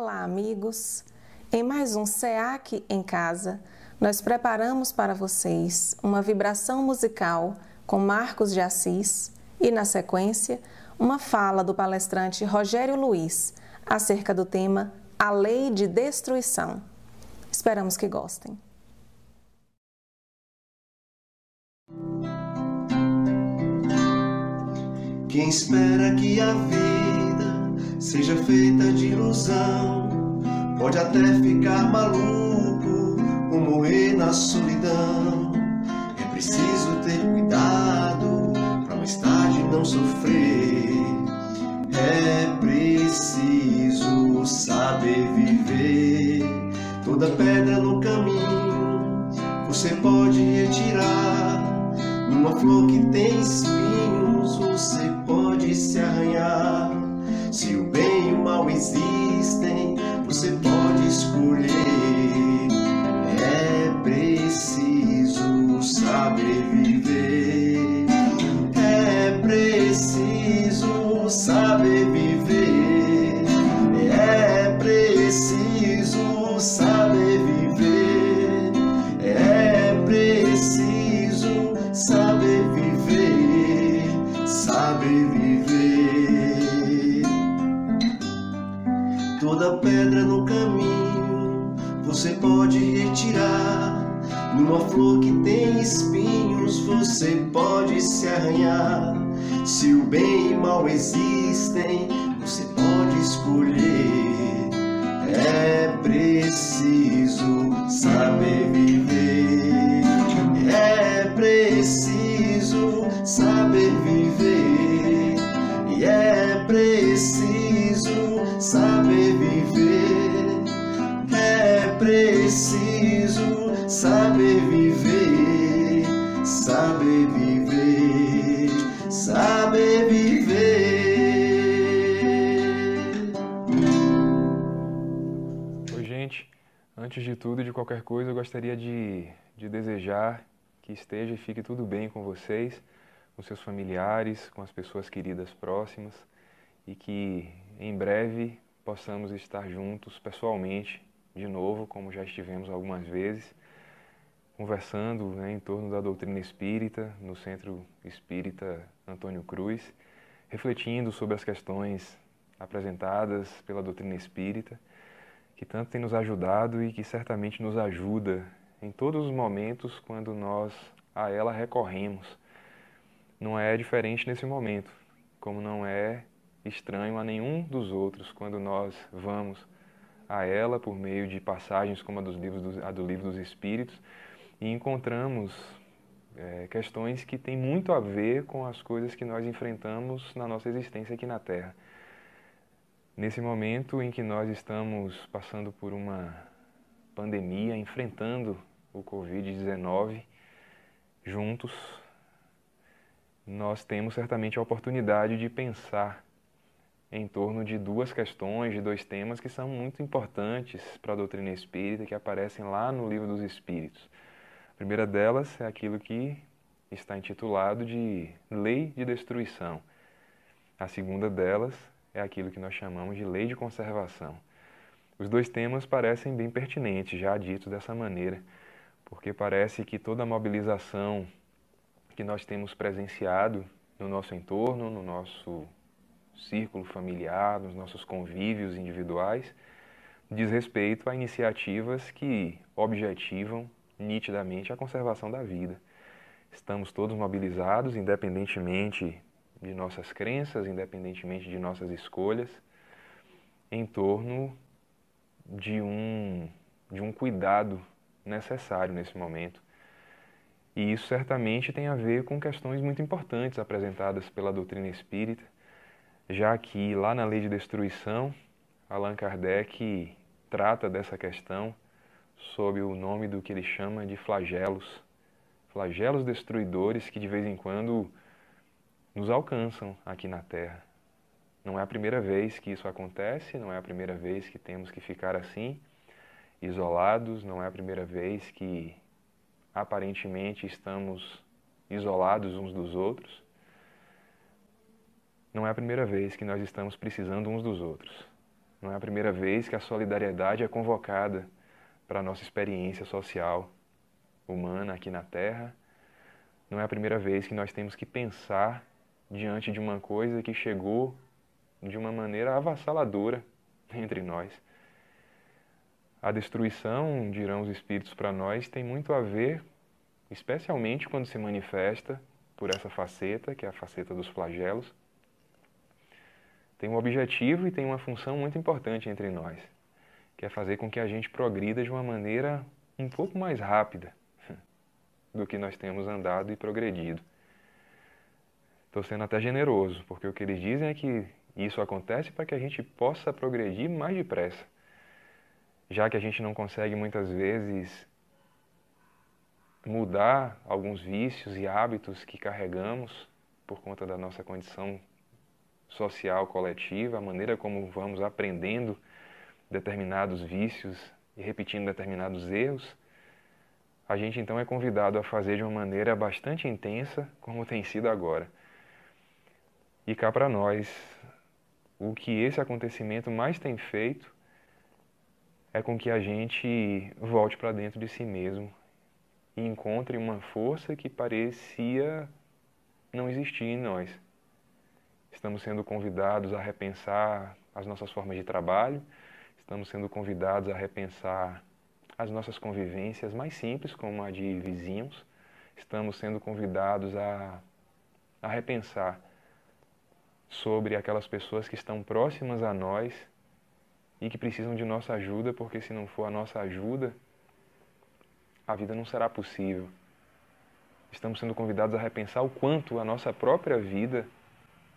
Olá, amigos. Em mais um SEAC em casa, nós preparamos para vocês uma vibração musical com Marcos de Assis e, na sequência, uma fala do palestrante Rogério Luiz acerca do tema A Lei de Destruição. Esperamos que gostem. Quem espera que a vida seja feita de ilusão pode até ficar maluco ou morrer na solidão. É preciso ter cuidado para mais tarde não sofrer. Saber viver. Toda pedra no caminho você pode retirar. Numa flor que tem espinhos você pode se arranhar. Se o bem e mal existem, você pode escolher. É preciso Antes de tudo e de qualquer coisa, eu gostaria de, de desejar que esteja e fique tudo bem com vocês, com seus familiares, com as pessoas queridas próximas e que em breve possamos estar juntos pessoalmente de novo, como já estivemos algumas vezes, conversando né, em torno da doutrina espírita no Centro Espírita Antônio Cruz, refletindo sobre as questões apresentadas pela doutrina espírita, que tanto tem nos ajudado e que certamente nos ajuda em todos os momentos quando nós a ela recorremos. Não é diferente nesse momento, como não é estranho a nenhum dos outros quando nós vamos a ela por meio de passagens como a, dos livros a do livro dos Espíritos e encontramos é, questões que têm muito a ver com as coisas que nós enfrentamos na nossa existência aqui na Terra. Nesse momento em que nós estamos passando por uma pandemia, enfrentando o Covid-19 juntos, nós temos certamente a oportunidade de pensar em torno de duas questões, de dois temas que são muito importantes para a doutrina espírita, que aparecem lá no Livro dos Espíritos. A primeira delas é aquilo que está intitulado de Lei de Destruição. A segunda delas é aquilo que nós chamamos de Lei de Conservação. Os dois temas parecem bem pertinentes, já ditos dessa maneira, porque parece que toda a mobilização que nós temos presenciado no nosso entorno, no nosso círculo familiar, nos nossos convívios individuais, diz respeito a iniciativas que objetivam nitidamente a conservação da vida. Estamos todos mobilizados, independentemente de nossas crenças, independentemente de nossas escolhas, em torno de um, de um cuidado necessário nesse momento. E isso certamente tem a ver com questões muito importantes apresentadas pela doutrina espírita, já que lá na Lei de Destruição, Allan Kardec trata dessa questão sob o nome do que ele chama de flagelos. Flagelos destruidores que de vez em quando nos alcançam aqui na Terra. Não é a primeira vez que isso acontece, não é a primeira vez que temos que ficar assim, isolados, não é a primeira vez que aparentemente estamos isolados uns dos outros. Não é a primeira vez que nós estamos precisando uns dos outros. Não é a primeira vez que a solidariedade é convocada para a nossa experiência social humana aqui na Terra. Não é a primeira vez que nós temos que pensar diante de uma coisa que chegou de uma maneira avassaladora entre nós. A destruição, dirão os espíritos para nós, tem muito a ver, especialmente quando se manifesta por essa faceta, que é a faceta dos flagelos, tem um objetivo e tem uma função muito importante entre nós, que é fazer com que a gente progrida de uma maneira um pouco mais rápida do que nós temos andado e progredido. Estou sendo até generoso, porque o que eles dizem é que isso acontece para que a gente possa progredir mais depressa. Já que a gente não consegue muitas vezes mudar alguns vícios e hábitos que carregamos por conta da nossa condição social coletiva, a maneira como vamos aprendendo determinados vícios e repetindo determinados erros, a gente então é convidado a fazer de uma maneira bastante intensa, como tem sido agora. E cá para nós, o que esse acontecimento mais tem feito é com que a gente volte para dentro de si mesmo e encontre uma força que parecia não existir em nós. Estamos sendo convidados a repensar as nossas formas de trabalho, estamos sendo convidados a repensar as nossas convivências mais simples, como a de vizinhos, estamos sendo convidados a, a repensar sobre aquelas pessoas que estão próximas a nós e que precisam de nossa ajuda, porque se não for a nossa ajuda, a vida não será possível. Estamos sendo convidados a repensar o quanto a nossa própria vida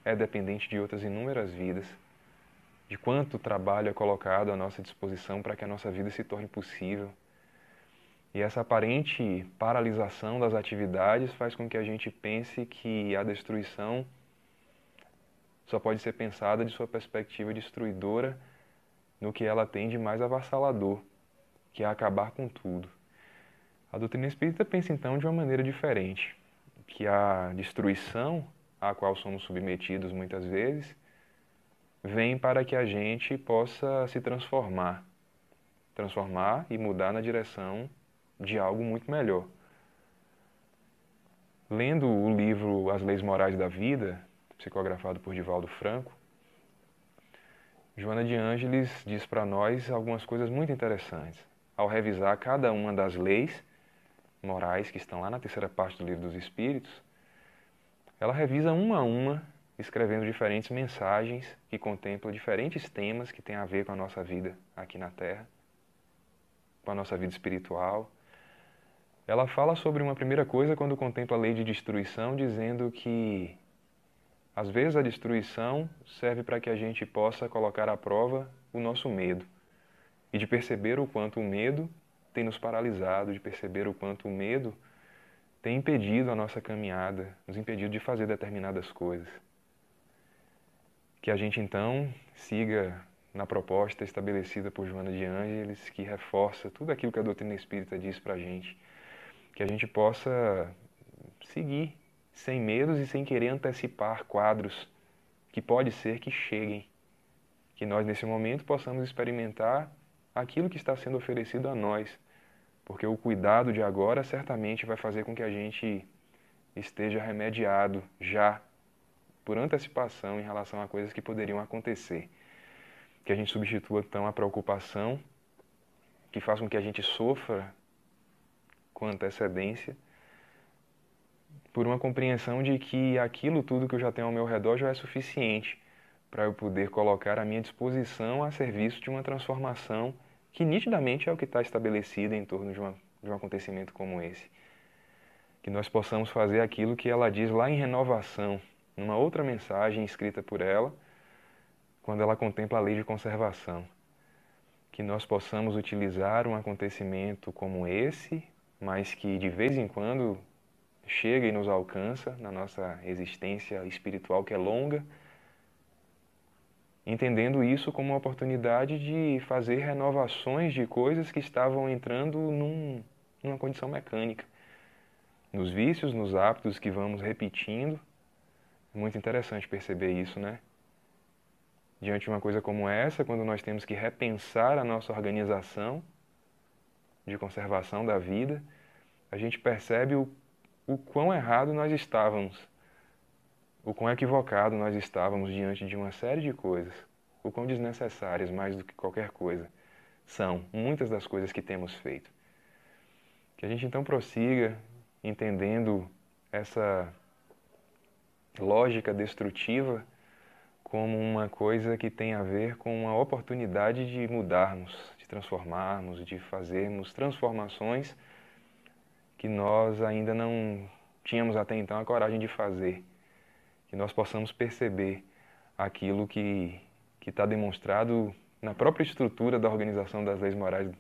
é dependente de outras inúmeras vidas, de quanto trabalho é colocado à nossa disposição para que a nossa vida se torne possível. E essa aparente paralisação das atividades faz com que a gente pense que a destruição só pode ser pensada de sua perspectiva destruidora no que ela tem de mais avassalador, que é acabar com tudo. A doutrina espírita pensa então de uma maneira diferente, que a destruição a qual somos submetidos muitas vezes vem para que a gente possa se transformar, transformar e mudar na direção de algo muito melhor. Lendo o livro As Leis Morais da Vida, psicografado por Divaldo Franco, Joana de Ângeles diz para nós algumas coisas muito interessantes. Ao revisar cada uma das leis morais que estão lá na terceira parte do Livro dos Espíritos, ela revisa uma a uma, escrevendo diferentes mensagens que contemplam diferentes temas que têm a ver com a nossa vida aqui na Terra, com a nossa vida espiritual. Ela fala sobre uma primeira coisa quando contempla a lei de destruição, dizendo que às vezes a destruição serve para que a gente possa colocar à prova o nosso medo e de perceber o quanto o medo tem nos paralisado, de perceber o quanto o medo tem impedido a nossa caminhada, nos impedido de fazer determinadas coisas. Que a gente então siga na proposta estabelecida por Joana de Ângeles, que reforça tudo aquilo que a doutrina espírita diz para a gente, que a gente possa seguir sem medos e sem querer antecipar quadros que pode ser que cheguem. Que nós, nesse momento, possamos experimentar aquilo que está sendo oferecido a nós, porque o cuidado de agora certamente vai fazer com que a gente esteja remediado já por antecipação em relação a coisas que poderiam acontecer. Que a gente substitua então a preocupação, que faz com que a gente sofra com antecedência por uma compreensão de que aquilo tudo que eu já tenho ao meu redor já é suficiente para eu poder colocar à minha disposição a serviço de uma transformação que nitidamente é o que está estabelecido em torno de, uma, de um acontecimento como esse. Que nós possamos fazer aquilo que ela diz lá em Renovação, numa outra mensagem escrita por ela, quando ela contempla a lei de conservação. Que nós possamos utilizar um acontecimento como esse, mas que de vez em quando chega e nos alcança na nossa existência espiritual que é longa, entendendo isso como uma oportunidade de fazer renovações de coisas que estavam entrando num, numa condição mecânica. Nos vícios, nos hábitos que vamos repetindo. É muito interessante perceber isso, né? diante de uma coisa como essa, quando nós temos que repensar a nossa organização de conservação da vida, a gente percebe o, o quão errado nós estávamos, o quão equivocado nós estávamos diante de uma série de coisas, o quão desnecessárias mais do que qualquer coisa são muitas das coisas que temos feito. Que a gente então prossiga entendendo essa lógica destrutiva como uma coisa que tem a ver com uma oportunidade de mudarmos, de transformarmos, de fazermos transformações que nós ainda não tínhamos até então a coragem de fazer. Que nós possamos perceber aquilo que está demonstrado na própria estrutura da organização das leis morais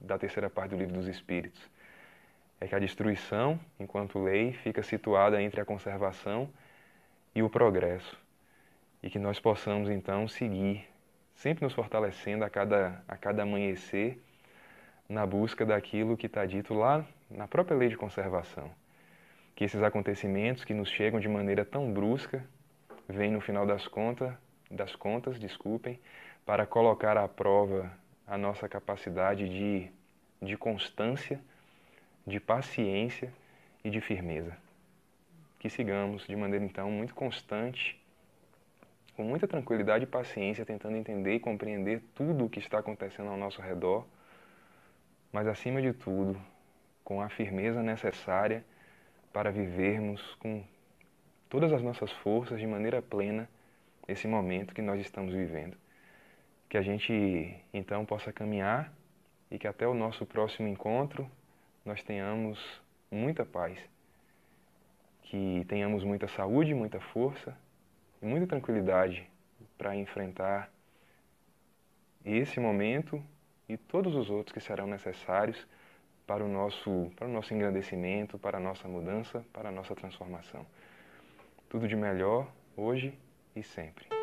da terceira parte do Livro dos Espíritos. É que a destruição, enquanto lei, fica situada entre a conservação e o progresso e que nós possamos então seguir, sempre nos fortalecendo a cada, a cada amanhecer, na busca daquilo que está dito lá na própria lei de conservação. Que esses acontecimentos que nos chegam de maneira tão brusca vêm no final das contas, das contas, desculpem, para colocar à prova a nossa capacidade de, de constância, de paciência e de firmeza. Que sigamos de maneira então muito constante com muita tranquilidade e paciência, tentando entender e compreender tudo o que está acontecendo ao nosso redor, mas acima de tudo, com a firmeza necessária para vivermos com todas as nossas forças de maneira plena esse momento que nós estamos vivendo. Que a gente então possa caminhar e que até o nosso próximo encontro nós tenhamos muita paz, que tenhamos muita saúde, muita força e muita tranquilidade para enfrentar esse momento e todos os outros que serão necessários para o nosso, para o nosso engrandecimento, para a nossa mudança, para a nossa transformação. Tudo de melhor hoje e sempre.